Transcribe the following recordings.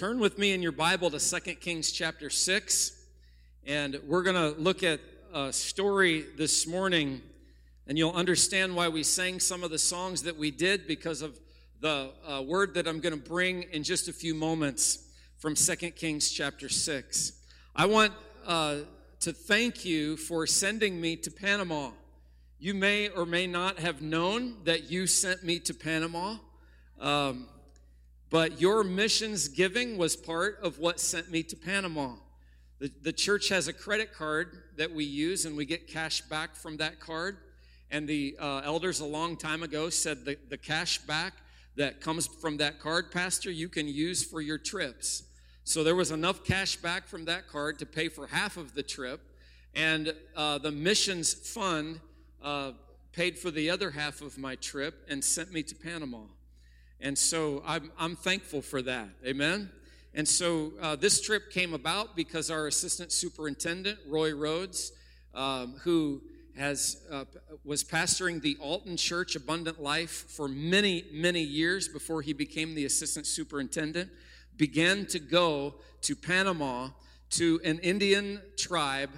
turn with me in your Bible to 2 Kings chapter 6. And we're going to look at a story this morning, and you'll understand why we sang some of the songs that we did because of the uh, word that I'm going to bring in just a few moments from 2 Kings chapter 6. I want uh, to thank you for sending me to Panama. You may or may not have known that you sent me to Panama. Um, but your missions giving was part of what sent me to Panama. The, the church has a credit card that we use, and we get cash back from that card. And the uh, elders a long time ago said the, the cash back that comes from that card, Pastor, you can use for your trips. So there was enough cash back from that card to pay for half of the trip. And uh, the missions fund uh, paid for the other half of my trip and sent me to Panama. And so I'm, I'm thankful for that. Amen. And so uh, this trip came about because our assistant superintendent, Roy Rhodes, um, who has uh, was pastoring the Alton Church Abundant Life for many many years before he became the assistant superintendent, began to go to Panama to an Indian tribe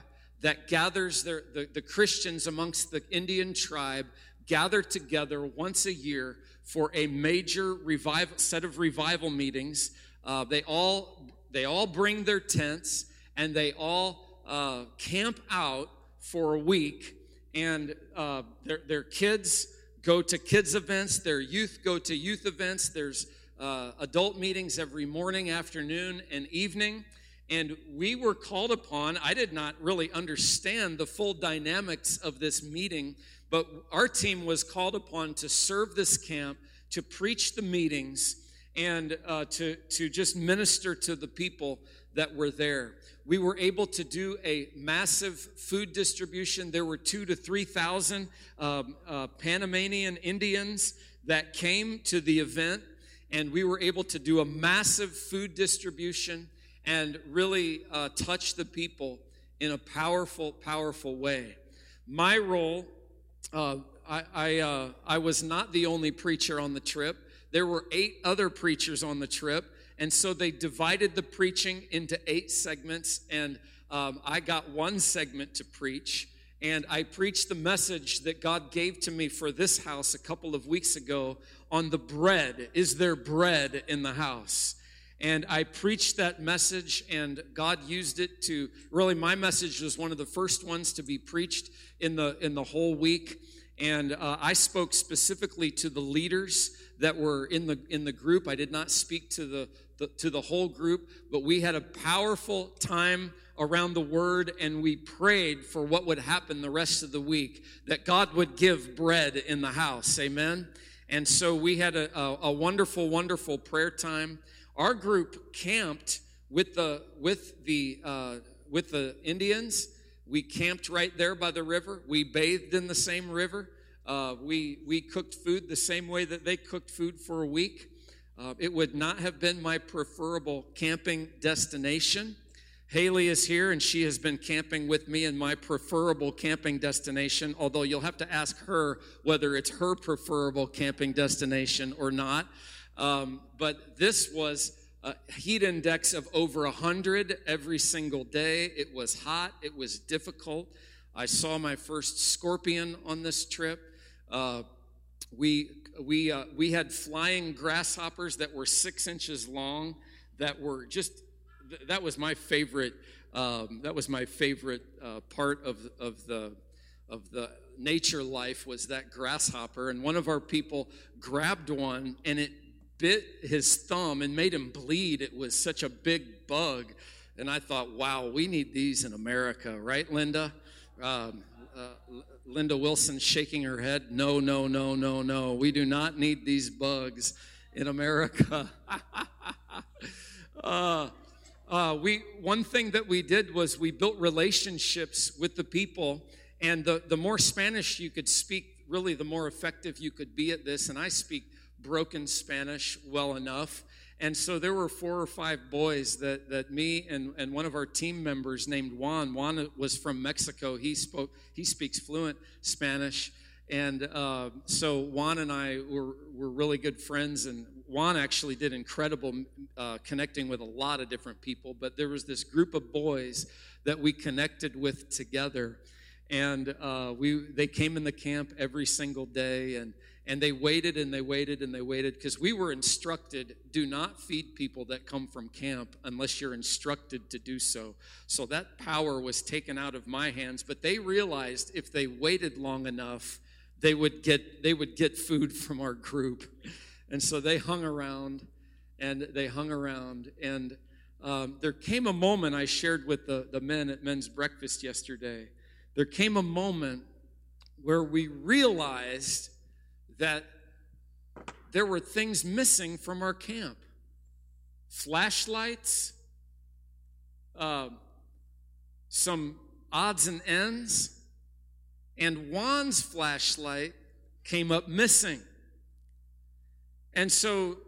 that gathers their, the, the Christians amongst the Indian tribe gather together once a year for a major revival, set of revival meetings. Uh, they all they all bring their tents and they all uh, camp out for a week, and uh, their, their kids go to kids events, their youth go to youth events. There's uh, adult meetings every morning, afternoon, and evening. And we were called upon. I did not really understand the full dynamics of this meeting but our team was called upon to serve this camp, to preach the meetings, and uh, to, to just minister to the people that were there. We were able to do a massive food distribution. There were two to 3,000 um, uh, Panamanian Indians that came to the event, and we were able to do a massive food distribution and really uh, touch the people in a powerful, powerful way. My role uh, I, I, uh, I was not the only preacher on the trip. There were eight other preachers on the trip. And so they divided the preaching into eight segments. And um, I got one segment to preach. And I preached the message that God gave to me for this house a couple of weeks ago on the bread. Is there bread in the house? And I preached that message, and God used it to really, my message was one of the first ones to be preached in the, in the whole week. And uh, I spoke specifically to the leaders that were in the, in the group. I did not speak to the, the, to the whole group, but we had a powerful time around the word and we prayed for what would happen the rest of the week, that God would give bread in the house. Amen. And so we had a, a, a wonderful, wonderful prayer time. Our group camped with the with the uh, with the Indians. We camped right there by the river. We bathed in the same river. Uh, we we cooked food the same way that they cooked food for a week. Uh, it would not have been my preferable camping destination. Haley is here and she has been camping with me in my preferable camping destination, although you'll have to ask her whether it's her preferable camping destination or not. Um, but this was a heat index of over 100 every single day. It was hot, it was difficult. I saw my first scorpion on this trip. Uh, we, we, uh, we had flying grasshoppers that were six inches long that were just, that was my favorite, um, that was my favorite uh, part of, of the, of the nature life was that grasshopper. And one of our people grabbed one and it bit his thumb and made him bleed. It was such a big bug. And I thought, wow, we need these in America, right, Linda? Um, uh, Linda Wilson shaking her head. No, no, no, no, no. We do not need these bugs in America. uh, uh, we one thing that we did was we built relationships with the people, and the, the more Spanish you could speak, really, the more effective you could be at this. And I speak broken Spanish well enough. And so there were four or five boys that, that me and, and one of our team members named Juan, Juan was from Mexico. He spoke, he speaks fluent Spanish. And uh, so Juan and I were, were really good friends. And Juan actually did incredible uh, connecting with a lot of different people, but there was this group of boys that we connected with together. And uh, we, they came in the camp every single day, and, and they waited and they waited and they waited because we were instructed do not feed people that come from camp unless you're instructed to do so. So that power was taken out of my hands, but they realized if they waited long enough, they would get, they would get food from our group. And so they hung around and they hung around. And um, there came a moment I shared with the, the men at men's breakfast yesterday. There came a moment where we realized that there were things missing from our camp flashlights, uh, some odds and ends, and Juan's flashlight came up missing. And so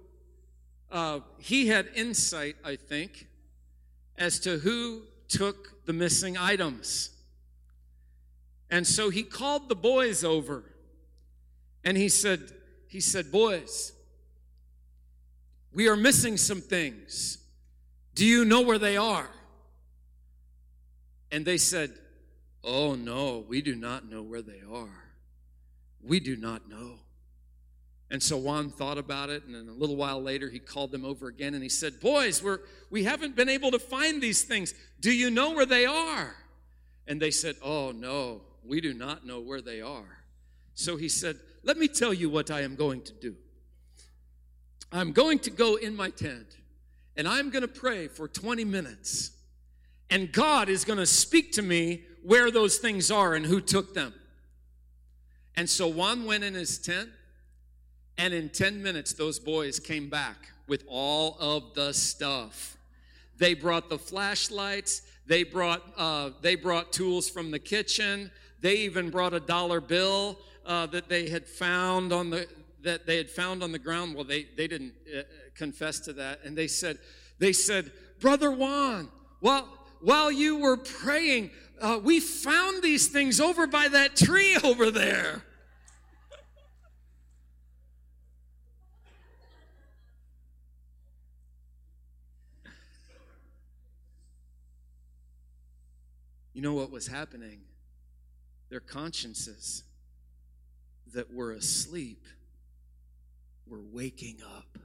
uh, he had insight, I think, as to who took the missing items. And so he called the boys over and he said, he said, boys, we are missing some things. Do you know where they are? And they said, Oh no, we do not know where they are. We do not know. And so Juan thought about it, and then a little while later, he called them over again and he said, Boys, we're, we haven't been able to find these things. Do you know where they are? And they said, Oh, no, we do not know where they are. So he said, Let me tell you what I am going to do. I'm going to go in my tent and I'm going to pray for 20 minutes. And God is going to speak to me where those things are and who took them. And so Juan went in his tent and in 10 minutes, those boys came back with all of the stuff. They brought the flashlights. They brought, uh, they brought tools from the kitchen. They even brought a dollar bill uh, that they had found on the that they had found on the ground. Well, they they didn't uh, confess to that, and they said they said, Brother Juan, well, while you were praying, uh, we found these things over by that tree over there. You know what was happening? Their consciences that were asleep were waking up.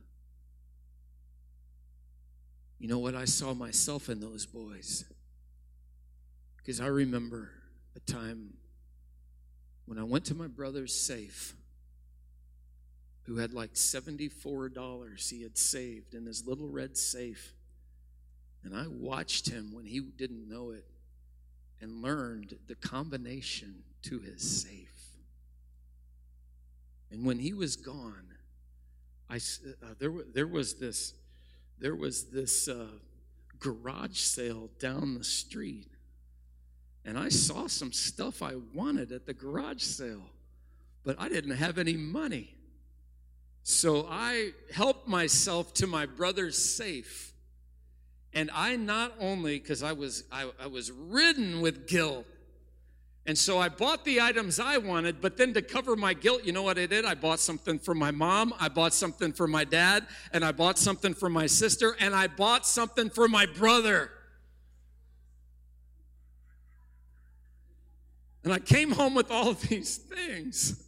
You know what? I saw myself in those boys. Because I remember a time when I went to my brother's safe, who had like $74 he had saved in his little red safe. And I watched him when he didn't know it and learned the combination to his safe. And when he was gone, I, uh, there, there was this, there was this uh, garage sale down the street. And I saw some stuff I wanted at the garage sale, but I didn't have any money. So I helped myself to my brother's safe and I not only, because I was I, I was ridden with guilt, and so I bought the items I wanted, but then to cover my guilt, you know what I did? I bought something for my mom, I bought something for my dad, and I bought something for my sister, and I bought something for my brother. And I came home with all of these things.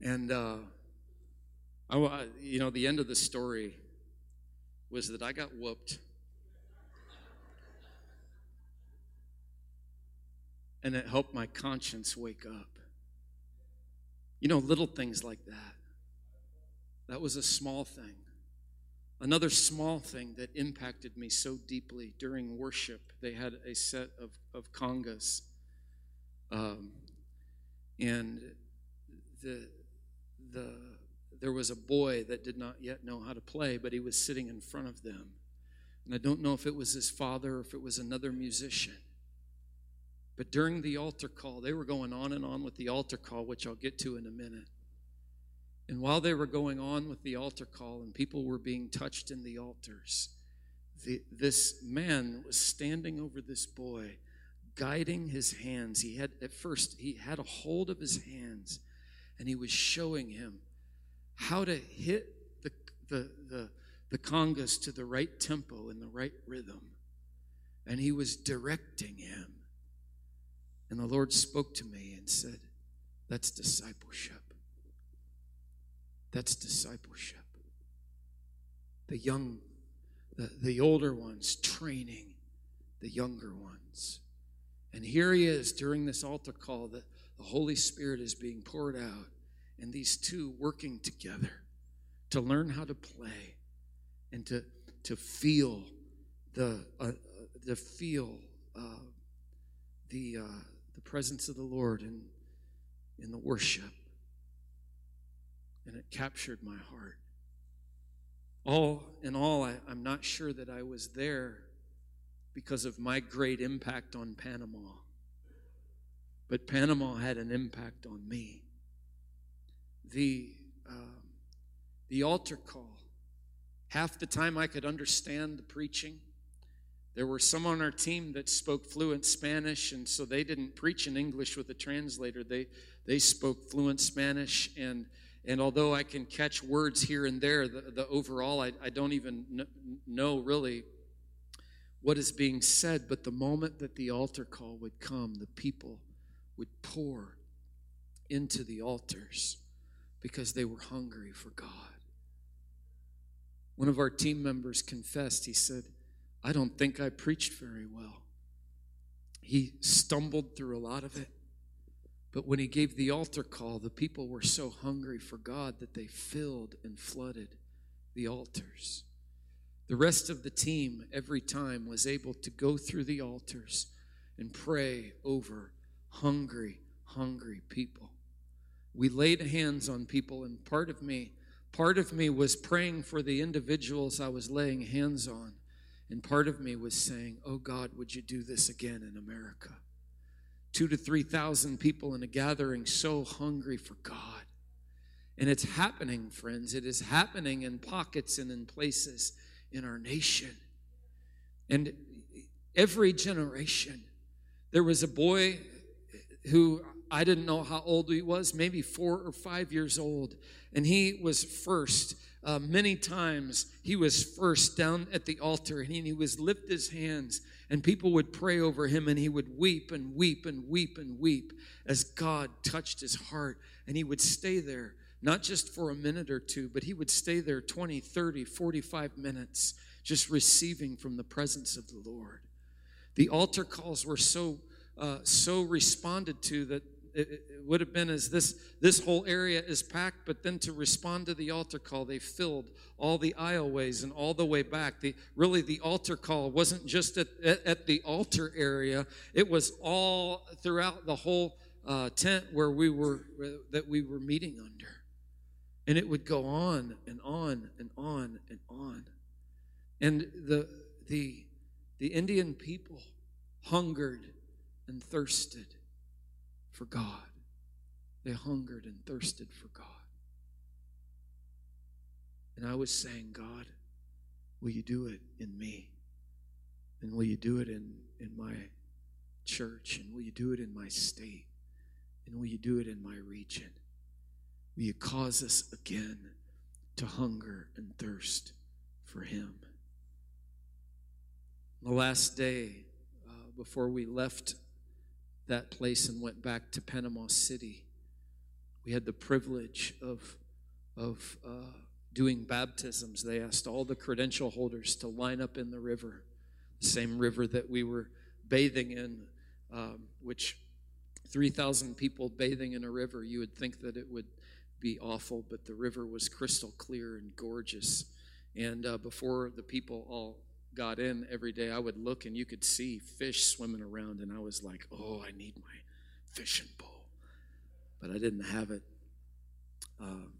And, uh, I, you know, the end of the story was that I got whooped. And it helped my conscience wake up. You know, little things like that. That was a small thing. Another small thing that impacted me so deeply during worship, they had a set of, of congas. Um, and the, the there was a boy that did not yet know how to play, but he was sitting in front of them. And I don't know if it was his father or if it was another musician. But during the altar call, they were going on and on with the altar call, which I'll get to in a minute. And while they were going on with the altar call and people were being touched in the altars, the, this man was standing over this boy, guiding his hands. He had, at first, he had a hold of his hands and he was showing him how to hit the, the, the, the congas to the right tempo and the right rhythm. And he was directing him. And the Lord spoke to me and said, That's discipleship. That's discipleship. The young, the, the older ones training the younger ones. And here he is during this altar call that the Holy Spirit is being poured out, and these two working together to learn how to play and to, to feel the, uh, to feel uh, the, uh, the presence of the Lord in, in the worship. And it captured my heart. All in all, I, I'm not sure that I was there because of my great impact on Panama. But Panama had an impact on me. The, um, the altar call, half the time I could understand the preaching. There were some on our team that spoke fluent Spanish, and so they didn't preach in English with a translator. They, they spoke fluent Spanish, and, and although I can catch words here and there, the, the overall, I, I don't even know really what is being said. But the moment that the altar call would come, the people would pour into the altars because they were hungry for God. One of our team members confessed, he said, I don't think I preached very well. He stumbled through a lot of it. But when he gave the altar call, the people were so hungry for God that they filled and flooded the altars. The rest of the team, every time, was able to go through the altars and pray over hungry, hungry people. We laid hands on people, and part of me, part of me was praying for the individuals I was laying hands on, and part of me was saying, Oh God, would you do this again in America? Two to three thousand people in a gathering so hungry for God. And it's happening, friends. It is happening in pockets and in places in our nation. And every generation, there was a boy who I didn't know how old he was, maybe four or five years old. And he was first. Uh, many times he was first down at the altar and he, and he was lift his hands and people would pray over him and he would weep and weep and weep and weep as God touched his heart. And he would stay there not just for a minute or two but he would stay there 20 30 45 minutes just receiving from the presence of the Lord. The altar calls were so uh, so responded to that it, it, would have been as this this whole area is packed but then to respond to the altar call they filled all the aisleways and all the way back. The really the altar call wasn't just at, at, at the altar area. It was all throughout the whole uh, tent where we were that we were meeting under. And it would go on and on and on and on. And the the the indian people hungered and thirsted for God. They hungered and thirsted for God. And I was saying, God, will you do it in me? And will you do it in, in my church? And will you do it in my state? And will you do it in my region? Will you cause us again to hunger and thirst for Him? The last day uh, before we left that place and went back to Panama City. We had the privilege of, of uh, doing baptisms. They asked all the credential holders to line up in the river, the same river that we were bathing in, um, which 3,000 people bathing in a river, you would think that it would be awful, but the river was crystal clear and gorgeous. And uh, before the people all got in every day, I would look and you could see fish swimming around, and I was like, oh, I need my fishing pole. But I didn't have it. Um,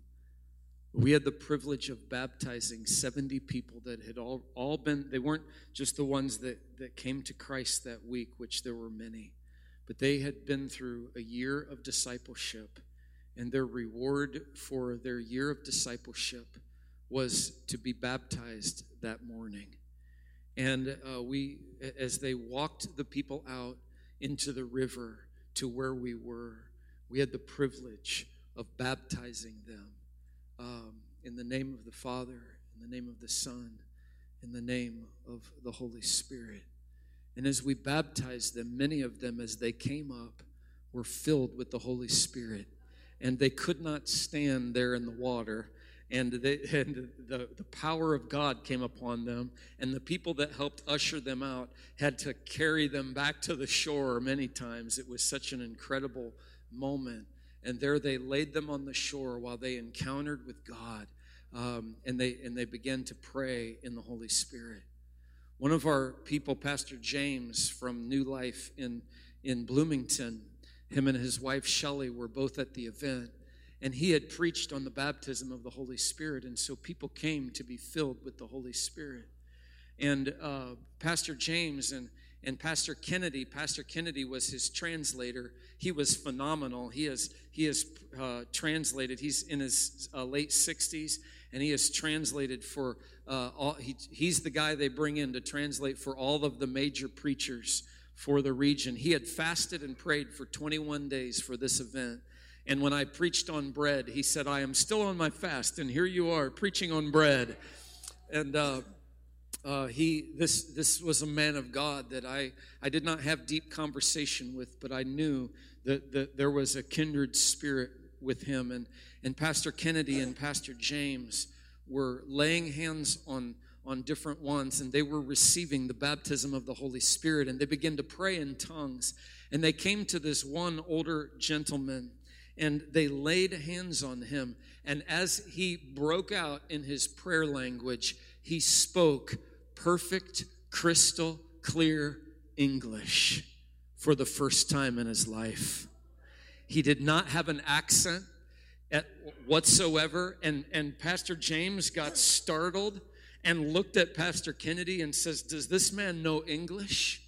we had the privilege of baptizing 70 people that had all, all been, they weren't just the ones that, that came to Christ that week, which there were many, but they had been through a year of discipleship, and their reward for their year of discipleship was to be baptized that morning. And uh, we, as they walked the people out into the river to where we were, we had the privilege of baptizing them um, in the name of the Father, in the name of the Son, in the name of the Holy Spirit. And as we baptized them, many of them, as they came up, were filled with the Holy Spirit. And they could not stand there in the water. And, they, and the, the power of God came upon them. And the people that helped usher them out had to carry them back to the shore many times. It was such an incredible moment. And there they laid them on the shore while they encountered with God. Um, and, they, and they began to pray in the Holy Spirit. One of our people, Pastor James from New Life in, in Bloomington, him and his wife Shelley were both at the event, and he had preached on the baptism of the Holy Spirit, and so people came to be filled with the Holy Spirit. And uh, Pastor James and and Pastor Kennedy, Pastor Kennedy was his translator. He was phenomenal. He is he has uh, translated. He's in his uh, late 60s, and he has translated for uh, all. He, he's the guy they bring in to translate for all of the major preachers for the region. He had fasted and prayed for 21 days for this event. And when I preached on bread, he said, I am still on my fast, and here you are preaching on bread. And uh, uh, he, this, this was a man of God that I, I did not have deep conversation with, but I knew that, that there was a kindred spirit with him. And, and Pastor Kennedy and Pastor James were laying hands on on different ones, and they were receiving the baptism of the Holy Spirit, and they began to pray in tongues. And they came to this one older gentleman, and they laid hands on him. And as he broke out in his prayer language, he spoke perfect, crystal clear English for the first time in his life. He did not have an accent at whatsoever, and, and Pastor James got startled and looked at Pastor Kennedy and says, Does this man know English?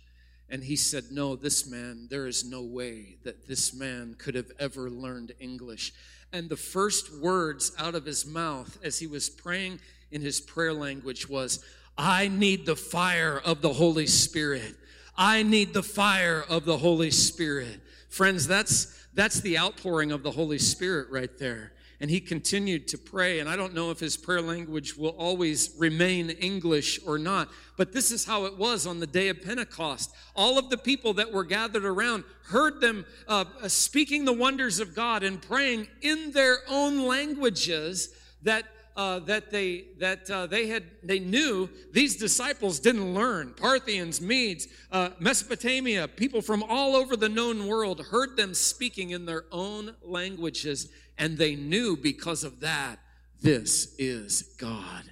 And he said, No, this man, there is no way that this man could have ever learned English. And the first words out of his mouth as he was praying in his prayer language was, I need the fire of the Holy Spirit. I need the fire of the Holy Spirit. Friends, that's that's the outpouring of the Holy Spirit right there and he continued to pray. And I don't know if his prayer language will always remain English or not, but this is how it was on the day of Pentecost. All of the people that were gathered around heard them uh, speaking the wonders of God and praying in their own languages that. Uh, that they that uh, they had they knew these disciples didn't learn parthians medes uh, mesopotamia people from all over the known world heard them speaking in their own languages and they knew because of that, this is God.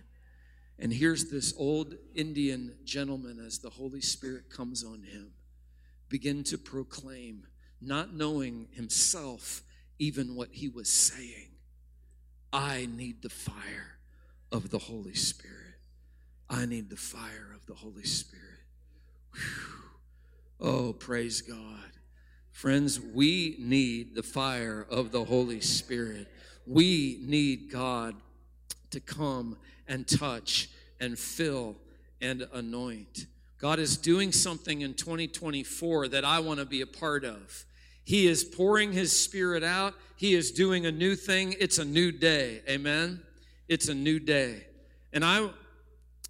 And here's this old Indian gentleman as the Holy Spirit comes on him, begin to proclaim, not knowing himself even what he was saying. I need the fire of the Holy Spirit. I need the fire of the Holy Spirit. Whew. Oh, praise God. Friends, we need the fire of the Holy Spirit. We need God to come and touch and fill and anoint. God is doing something in 2024 that I want to be a part of. He is pouring His Spirit out. He is doing a new thing. It's a new day. Amen. It's a new day. And I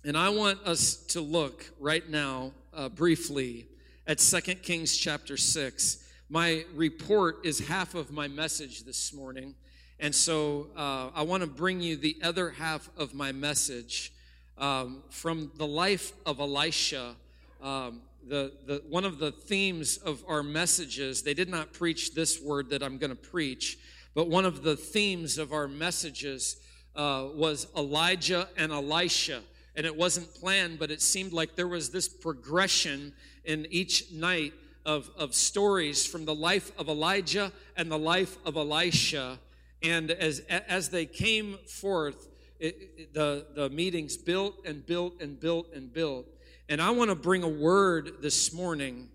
and I want us to look right now uh, briefly at 2 Kings chapter 6. My report is half of my message this morning. And so uh, I want to bring you the other half of my message um, from the life of Elisha. Um, the, the, one of the themes of our messages, they did not preach this word that I'm going to preach, but one of the themes of our messages uh, was Elijah and Elisha. And it wasn't planned, but it seemed like there was this progression in each night of, of stories from the life of Elijah and the life of Elisha. And as, as they came forth, it, it, the, the meetings built and built and built and built. And I want to bring a word this morning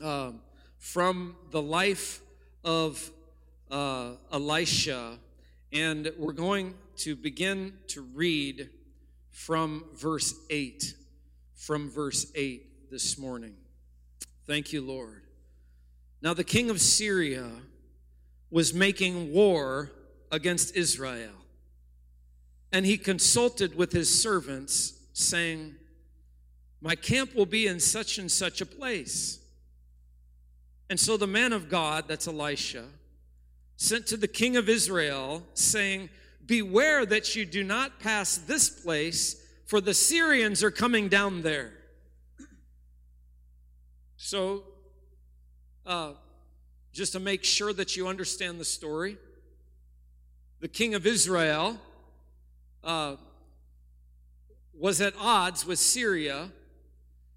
um, from the life of uh, Elisha. And we're going to begin to read from verse 8. From verse 8 this morning. Thank you, Lord. Now, the king of Syria was making war against Israel. And he consulted with his servants, saying, My camp will be in such and such a place. And so the man of God, that's Elisha, sent to the king of Israel, saying, Beware that you do not pass this place, for the Syrians are coming down there. So, uh, just to make sure that you understand the story, the king of Israel uh, was at odds with Syria,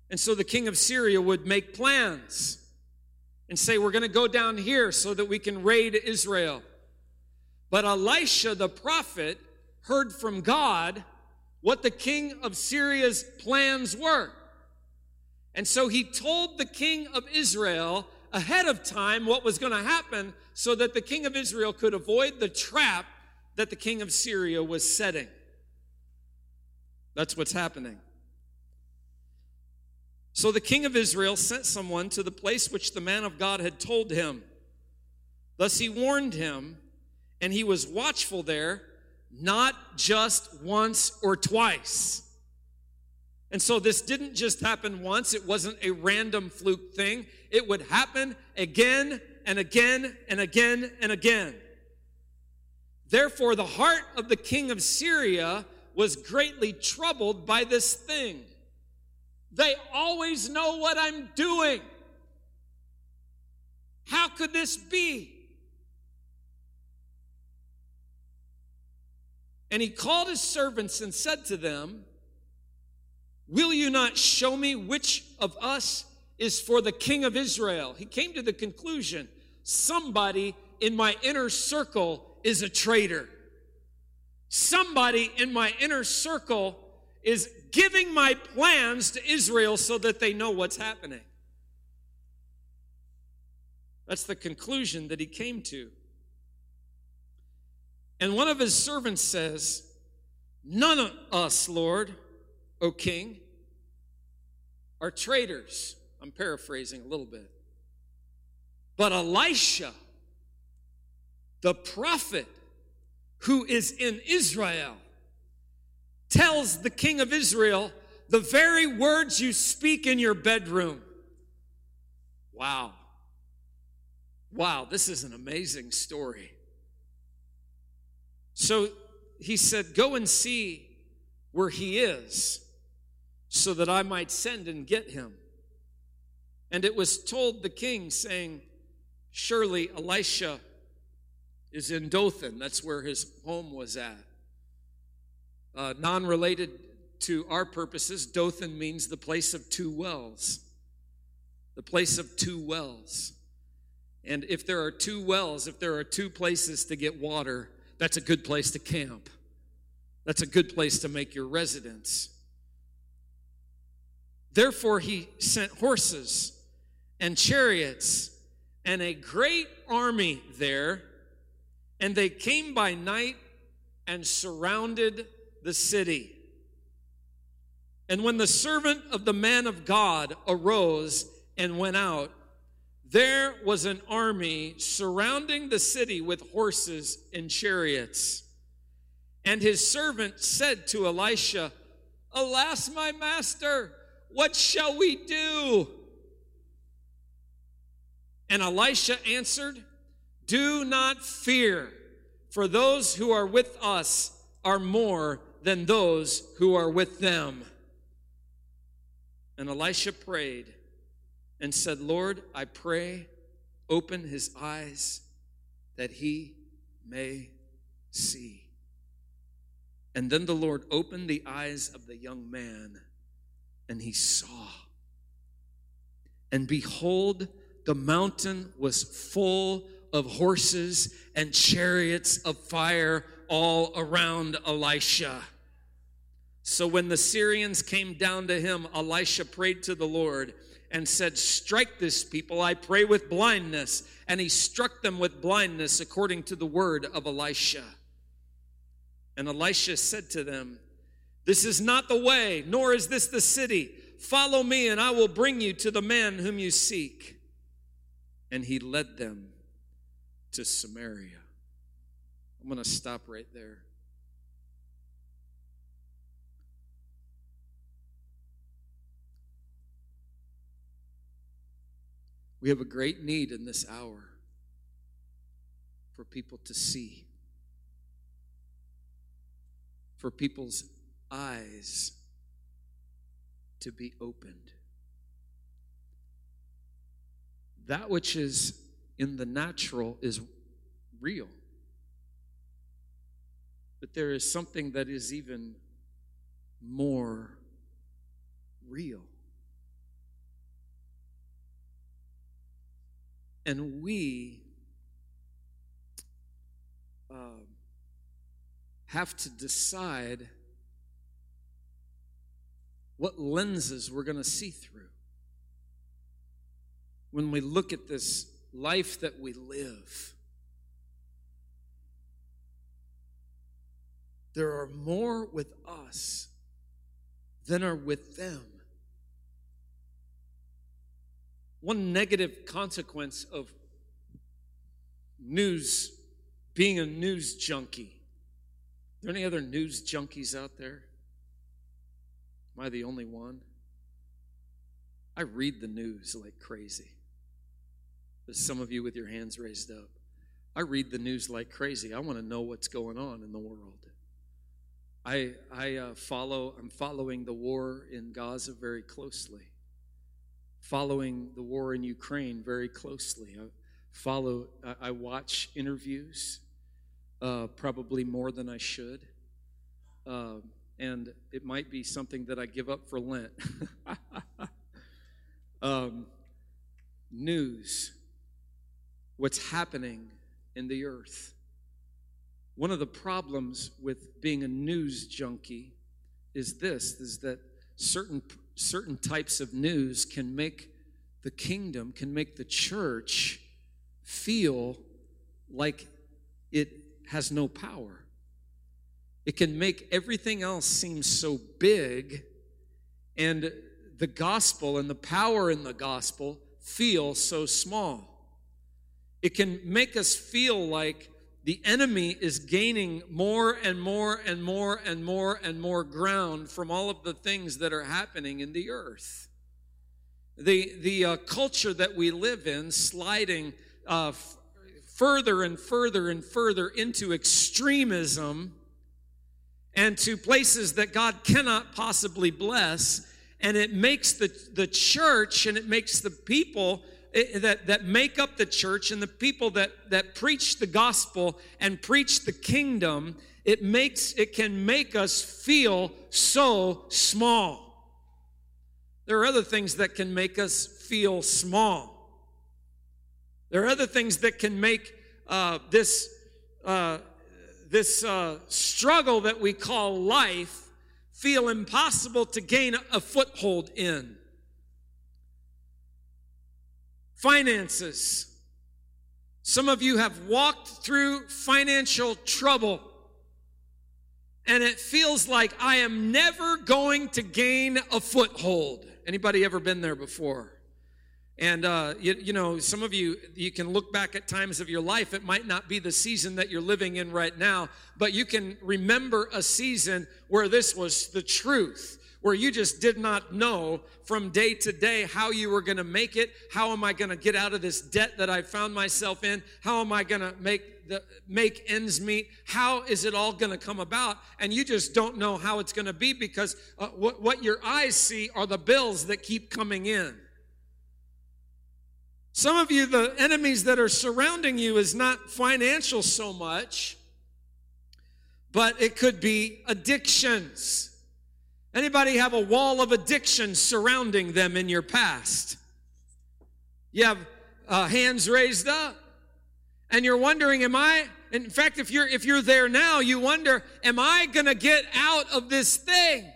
and so the king of Syria would make plans and say, We're going to go down here so that we can raid Israel. But Elisha the prophet heard from God what the king of Syria's plans were. And so he told the king of Israel ahead of time what was going to happen so that the king of Israel could avoid the trap that the king of Syria was setting. That's what's happening. So the king of Israel sent someone to the place which the man of God had told him. Thus he warned him, and he was watchful there, not just once or twice. And so this didn't just happen once, it wasn't a random fluke thing. It would happen again and again and again and again. Therefore, the heart of the king of Syria was greatly troubled by this thing. They always know what I'm doing. How could this be? And he called his servants and said to them, Will you not show me which of us is for the king of Israel? He came to the conclusion somebody in my inner circle is a traitor. Somebody in my inner circle is giving my plans to Israel so that they know what's happening. That's the conclusion that he came to. And one of his servants says, None of us, Lord, O king, are traitors. I'm paraphrasing a little bit. But Elisha, the prophet who is in Israel, tells the king of Israel the very words you speak in your bedroom. Wow. Wow, this is an amazing story. So he said, Go and see where he is, so that I might send and get him. And it was told the king, saying, Surely Elisha is in Dothan. That's where his home was at. Uh, non related to our purposes, Dothan means the place of two wells. The place of two wells. And if there are two wells, if there are two places to get water, that's a good place to camp. That's a good place to make your residence. Therefore, he sent horses and chariots and a great army there, and they came by night and surrounded the city. And when the servant of the man of God arose and went out, there was an army surrounding the city with horses and chariots. And his servant said to Elisha, Alas, my master, what shall we do? And Elisha answered, Do not fear, for those who are with us are more than those who are with them. And Elisha prayed and said, Lord, I pray, open his eyes that he may see. And then the Lord opened the eyes of the young man, and he saw. And behold, the mountain was full of horses and chariots of fire all around Elisha. So when the Syrians came down to him, Elisha prayed to the Lord and said, Strike this people, I pray, with blindness. And he struck them with blindness according to the word of Elisha. And Elisha said to them, this is not the way, nor is this the city. Follow me, and I will bring you to the man whom you seek. And he led them to Samaria. I'm going to stop right there. We have a great need in this hour for people to see, for people's eyes to be opened. That which is in the natural is real. But there is something that is even more real. And we uh, have to decide what lenses we're going to see through. When we look at this life that we live, there are more with us than are with them. One negative consequence of news, being a news junkie. Are there any other news junkies out there? Am I the only one? I read the news like crazy. There's some of you with your hands raised up. I read the news like crazy. I want to know what's going on in the world. I, I uh, follow, I'm following the war in Gaza very closely, following the war in Ukraine very closely. I follow, I, I watch interviews, uh, probably more than I should. Uh, and it might be something that I give up for Lent. um, news, what's happening in the earth. One of the problems with being a news junkie is this is that certain certain types of news can make the kingdom can make the church feel like it has no power it can make everything else seem so big and the gospel and the power in the gospel feel so small. It can make us feel like the enemy is gaining more and more and more and more and more ground from all of the things that are happening in the earth. The, the uh, culture that we live in, sliding uh, f- further and further and further into extremism and to places that God cannot possibly bless. And it makes the, the church and it makes the people eh, that, that make up the church and the people that, that preach the gospel and preach the kingdom, it makes it can make us feel so small. There are other things that can make us feel small. There are other things that can make uh, this uh, this uh, struggle that we call life feel impossible to gain a foothold in. Finances. Some of you have walked through financial trouble and it feels like I am never going to gain a foothold. Anybody ever been there before? And, uh, you, you, know, some of you, you can look back at times of your life. It might not be the season that you're living in right now, but you can remember a season where this was the truth, where you just did not know from day to day how you were going to make it. How am I going to get out of this debt that I found myself in? How am I going to make the, make ends meet? How is it all going to come about? And you just don't know how it's going to be because uh, what, what your eyes see are the bills that keep coming in. Some of you, the enemies that are surrounding you is not financial so much, but it could be addictions. Anybody have a wall of addiction surrounding them in your past? You have uh, hands raised up, and you're wondering, am I? In fact, if you're if you're there now, you wonder, am I going to get out of this thing?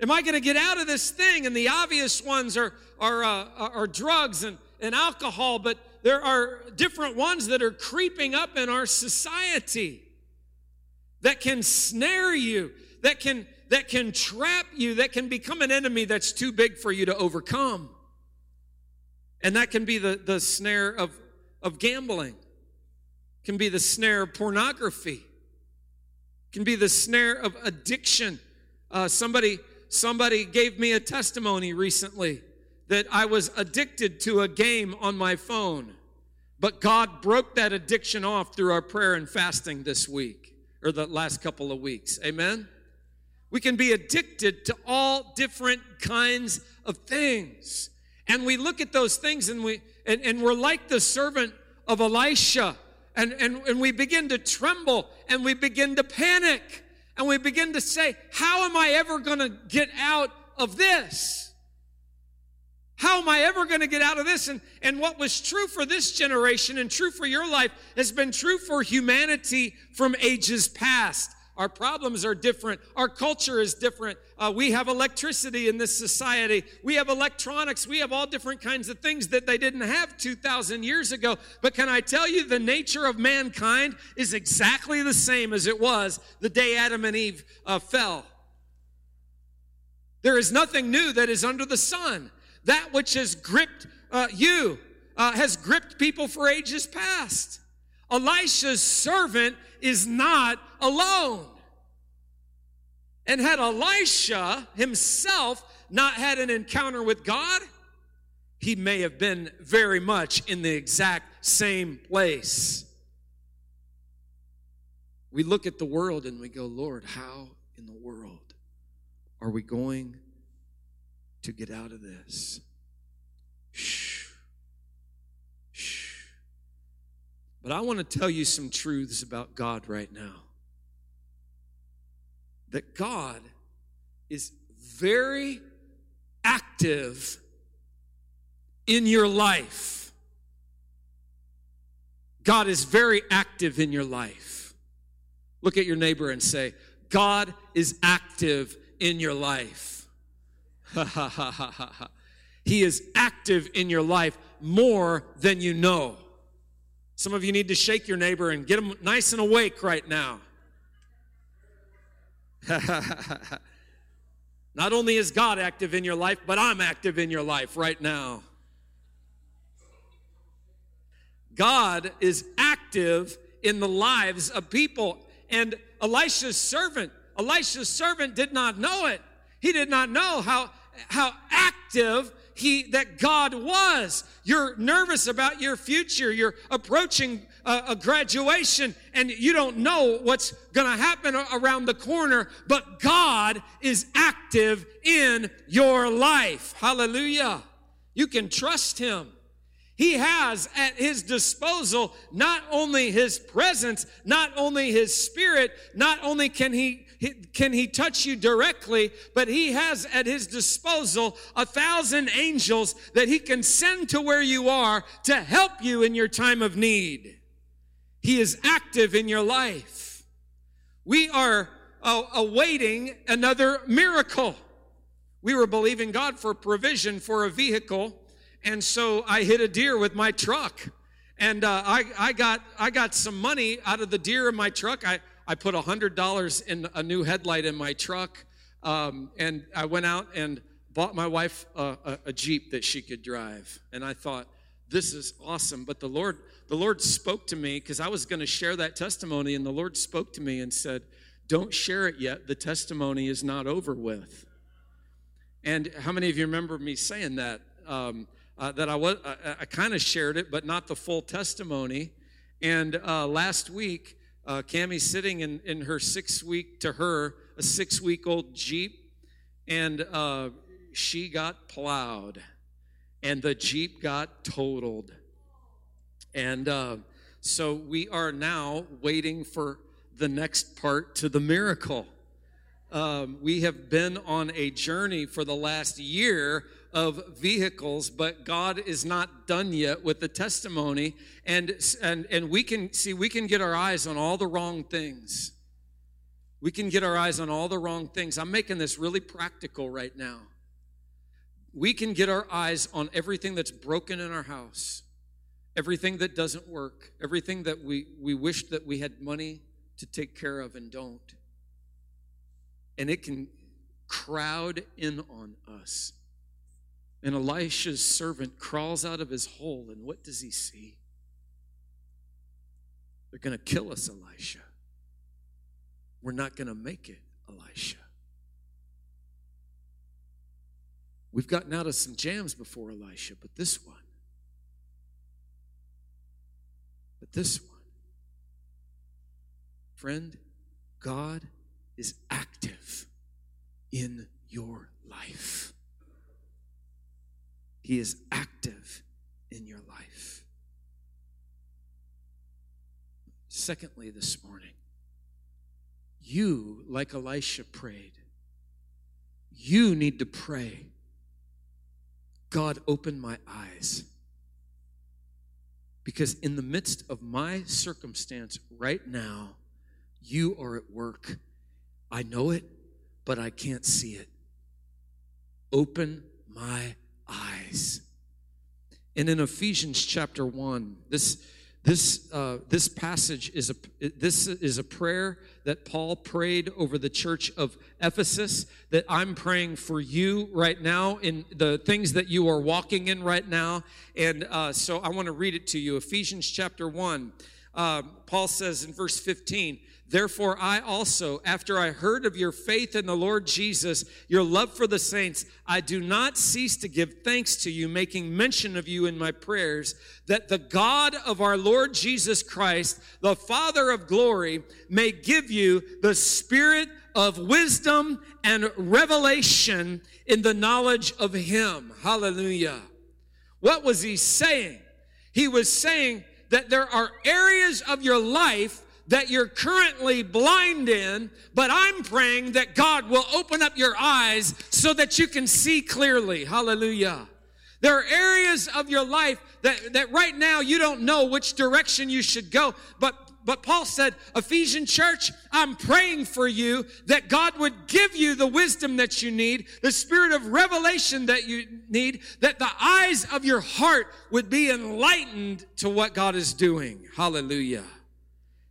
Am I going to get out of this thing? And the obvious ones are, are, uh, are drugs and, and alcohol, but there are different ones that are creeping up in our society that can snare you, that can, that can trap you, that can become an enemy that's too big for you to overcome. And that can be the, the snare of, of gambling, can be the snare of pornography, can be the snare of addiction. Uh, somebody Somebody gave me a testimony recently that I was addicted to a game on my phone. But God broke that addiction off through our prayer and fasting this week or the last couple of weeks. Amen? We can be addicted to all different kinds of things. And we look at those things and we and, and we're like the servant of Elisha. And, and, and we begin to tremble and we begin to panic and we begin to say, How am I ever going to get out of this? How am I ever going to get out of this? And, and what was true for this generation and true for your life has been true for humanity from ages past. Our problems are different. Our culture is different. Uh, we have electricity in this society. We have electronics. We have all different kinds of things that they didn't have 2,000 years ago. But can I tell you, the nature of mankind is exactly the same as it was the day Adam and Eve uh, fell. There is nothing new that is under the sun. That which has gripped uh, you uh, has gripped people for ages past. Elisha's servant is not alone. And had Elisha himself not had an encounter with God, he may have been very much in the exact same place. We look at the world and we go, Lord, how in the world are we going to get out of this? Shh. But I want to tell you some truths about God right now. That God is very active in your life. God is very active in your life. Look at your neighbor and say, God is active in your life. he is active in your life more than you know. Some of you need to shake your neighbor and get them nice and awake right now. Not only is God active in your life, but I'm active in your life right now. God is active in the lives of people. And Elisha's servant, Elisha's servant did not know it. He did not know how, how active he that God was. You're nervous about your future. You're approaching a, a graduation and you don't know what's going to happen around the corner, but God is active in your life. Hallelujah. You can trust him. He has at his disposal not only his presence, not only his spirit, not only can he, can he touch you directly, but he has at his disposal a thousand angels that he can send to where you are to help you in your time of need. He is active in your life. We are uh, awaiting another miracle. We were believing God for provision for a vehicle and so I hit a deer with my truck. And uh, I, I, got, I got some money out of the deer in my truck. I, I put $100 in a new headlight in my truck. Um, and I went out and bought my wife a, a, a Jeep that she could drive. And I thought, this is awesome. But the Lord, the Lord spoke to me because I was going to share that testimony. And the Lord spoke to me and said, don't share it yet. The testimony is not over with. And how many of you remember me saying that? Um, uh, that I was I, I kind of shared it, but not the full testimony. And uh, last week, uh, Cammy's sitting in, in her six week to her a six week old Jeep, and uh, she got plowed, and the Jeep got totaled, and uh, so we are now waiting for the next part to the miracle. Um, we have been on a journey for the last year of vehicles, but God is not done yet with the testimony. And, and, and we can see, we can get our eyes on all the wrong things. We can get our eyes on all the wrong things. I'm making this really practical right now. We can get our eyes on everything that's broken in our house, everything that doesn't work, everything that we, we wish that we had money to take care of and don't. And it can crowd in on us. And Elisha's servant crawls out of his hole, and what does he see? They're going to kill us, Elisha. We're not going to make it, Elisha. We've gotten out of some jams before Elisha, but this one, but this one, friend, God is active in your life. He is active in your life. Secondly, this morning, you, like Elisha prayed, you need to pray God, open my eyes. Because in the midst of my circumstance right now, you are at work. I know it, but I can't see it. Open my eyes. And in Ephesians chapter 1, this this, uh, this passage is a, this is a prayer that Paul prayed over the church of Ephesus that I'm praying for you right now in the things that you are walking in right now. And uh, so I want to read it to you. Ephesians chapter 1. Uh, Paul says in verse 15, Therefore, I also, after I heard of your faith in the Lord Jesus, your love for the saints, I do not cease to give thanks to you, making mention of you in my prayers, that the God of our Lord Jesus Christ, the Father of glory, may give you the spirit of wisdom and revelation in the knowledge of Him. Hallelujah. What was he saying? He was saying that there are areas of your life that you're currently blind in, but I'm praying that God will open up your eyes so that you can see clearly. Hallelujah. There are areas of your life that, that right now you don't know which direction you should go, but but Paul said, Ephesian church, I'm praying for you that God would give you the wisdom that you need, the spirit of revelation that you need, that the eyes of your heart would be enlightened to what God is doing. Hallelujah.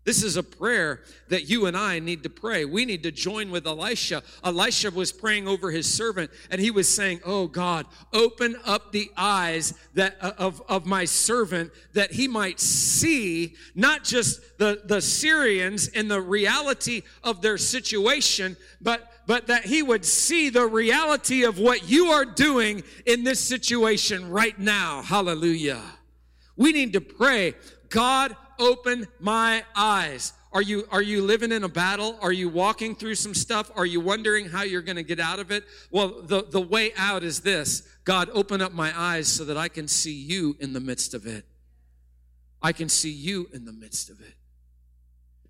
This is a prayer that you and I need to pray. We need to join with Elisha. Elisha was praying over his servant and he was saying, Oh God, open up the eyes that, uh, of, of my servant that he might see not just the, the Syrians and the reality of their situation, but, but that he would see the reality of what you are doing in this situation right now. Hallelujah. We need to pray, God, open my eyes. Are you, are you living in a battle? Are you walking through some stuff? Are you wondering how you're going to get out of it? Well, the, the way out is this God, open up my eyes so that I can see you in the midst of it. I can see you in the midst of it.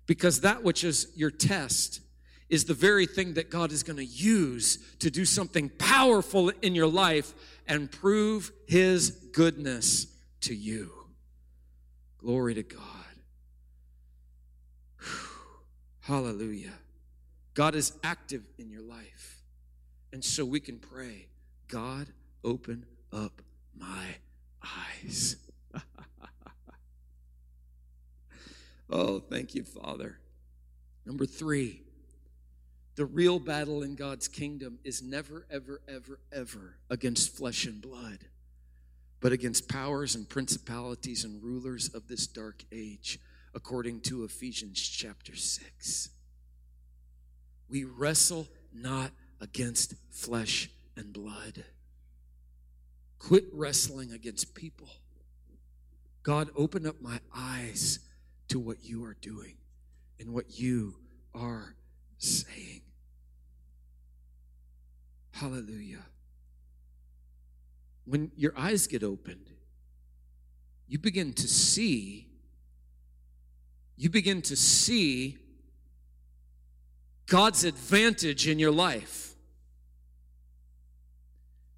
Because that which is your test is the very thing that God is going to use to do something powerful in your life and prove his goodness to you. Glory to God. Hallelujah. God is active in your life. And so we can pray, God, open up my eyes. oh, thank you, Father. Number three, the real battle in God's kingdom is never, ever, ever, ever against flesh and blood, but against powers and principalities and rulers of this dark age according to Ephesians chapter 6. We wrestle not against flesh and blood. Quit wrestling against people. God, open up my eyes to what you are doing and what you are saying. Hallelujah. When your eyes get opened, you begin to see you begin to see God's advantage in your life.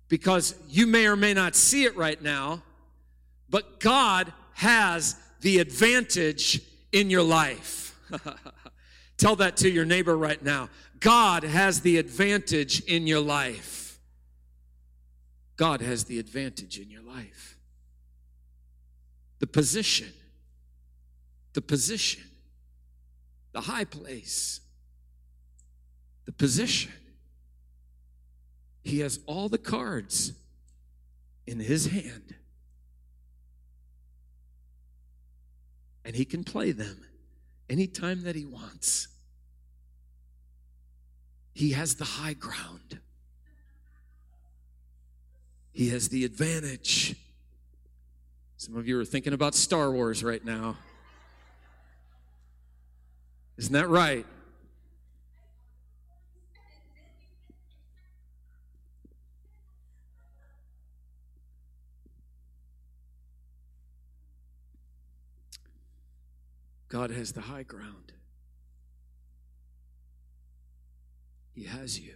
Because you may or may not see it right now, but God has the advantage in your life. Tell that to your neighbor right now. God has the advantage in your life. God has the advantage in your life. The position the position, the high place, the position. He has all the cards in his hand. And he can play them anytime that he wants. He has the high ground. he has the advantage. Some of you are thinking about Star Wars right now. Isn't that right? God has the high ground. He has you.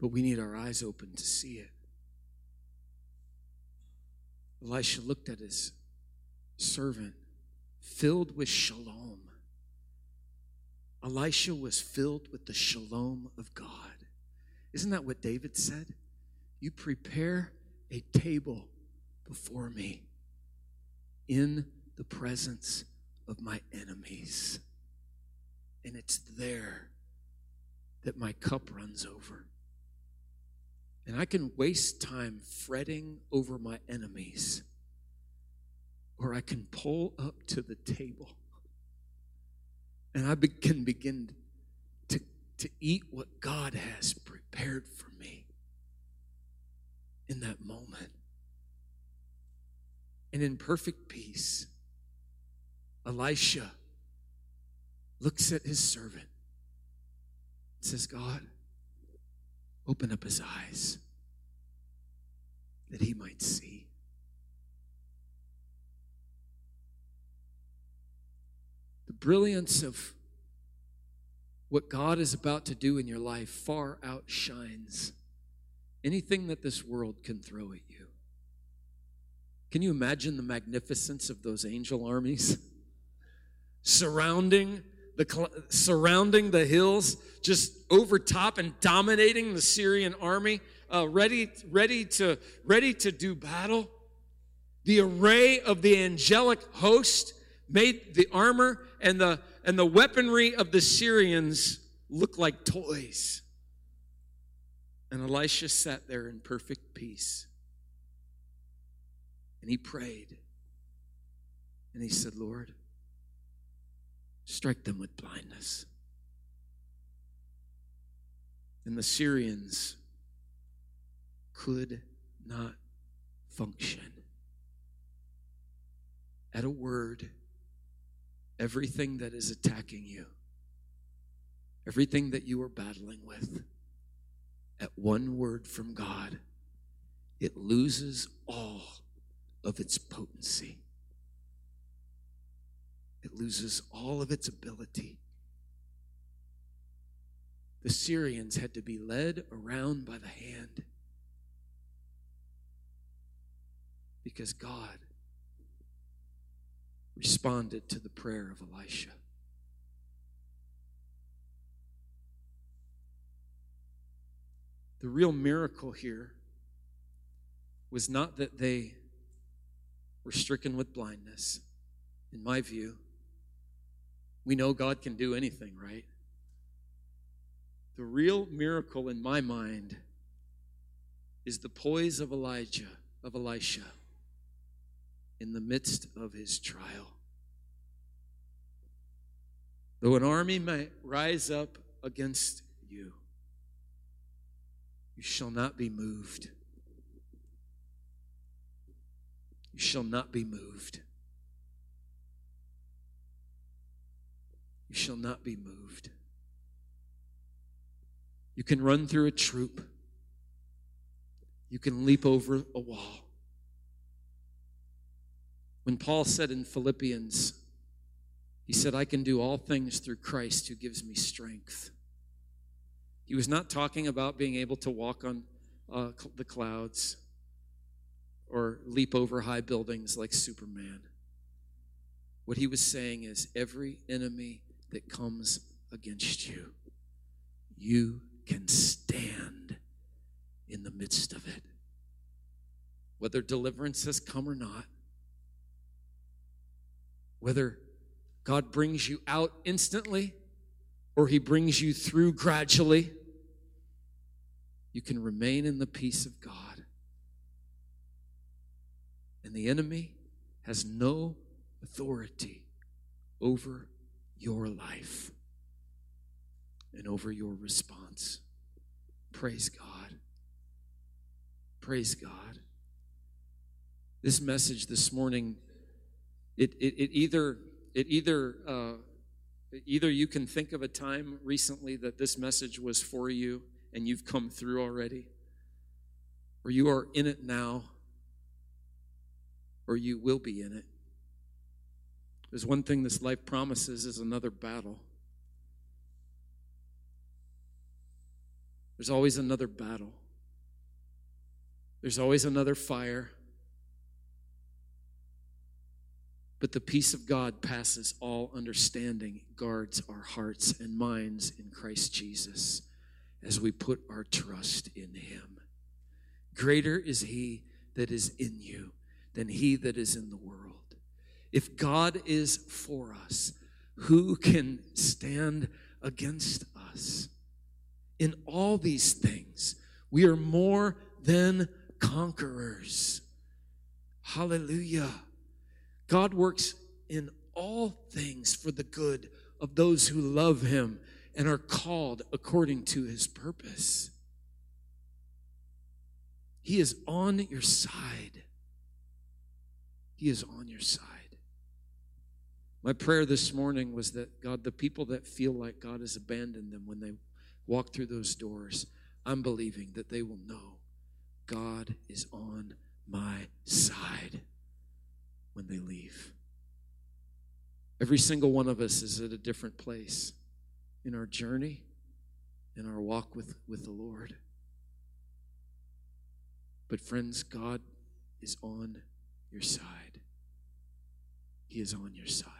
But we need our eyes open to see it. Elisha looked at his servant filled with shalom. Elisha was filled with the shalom of God. Isn't that what David said? You prepare a table before me in the presence of my enemies. And it's there that my cup runs over. And I can waste time fretting over my enemies, or I can pull up to the table and I can begin to, to eat what God has prepared for me in that moment. And in perfect peace, Elisha looks at his servant says, God, open up his eyes that he might see. Brilliance of what God is about to do in your life far outshines anything that this world can throw at you. Can you imagine the magnificence of those angel armies surrounding the surrounding the hills, just over top and dominating the Syrian army, uh, ready ready to ready to do battle? The array of the angelic host made the armor and the and the weaponry of the Syrians look like toys. And Elisha sat there in perfect peace. And he prayed. And he said, Lord, strike them with blindness. And the Syrians could not function. At a word, everything that is attacking you, everything that you are battling with, at one word from God, it loses all of its potency. It loses all of its ability. The Syrians had to be led around by the hand because God responded to the prayer of Elisha. The real miracle here was not that they were stricken with blindness, in my view. We know God can do anything, right? The real miracle in my mind is the poise of Elijah, of Elisha in the midst of his trial. Though an army might rise up against you, you shall not be moved. You shall not be moved. You shall not be moved. You can run through a troop. You can leap over a wall. When Paul said in Philippians, he said, I can do all things through Christ who gives me strength. He was not talking about being able to walk on uh, the clouds or leap over high buildings like Superman. What he was saying is every enemy that comes against you, you can stand in the midst of it. Whether deliverance has come or not, whether God brings you out instantly or he brings you through gradually, you can remain in the peace of God. And the enemy has no authority over your life and over your response. Praise God. Praise God. This message this morning, it, it, it either it either uh, either you can think of a time recently that this message was for you and you've come through already, or you are in it now, or you will be in it. There's one thing this life promises is another battle. There's always another battle. There's always another fire. But the peace of God passes all understanding, guards our hearts and minds in Christ Jesus as we put our trust in Him. Greater is He that is in you than He that is in the world. If God is for us, who can stand against us? In all these things, we are more than conquerors. Hallelujah. God works in all things for the good of those who love him and are called according to his purpose. He is on your side. He is on your side. My prayer this morning was that, God, the people that feel like God has abandoned them when they walk through those doors, I'm believing that they will know God is on my side when they leave. Every single one of us is at a different place in our journey, in our walk with, with the Lord. But, friends, God is on your side. He is on your side.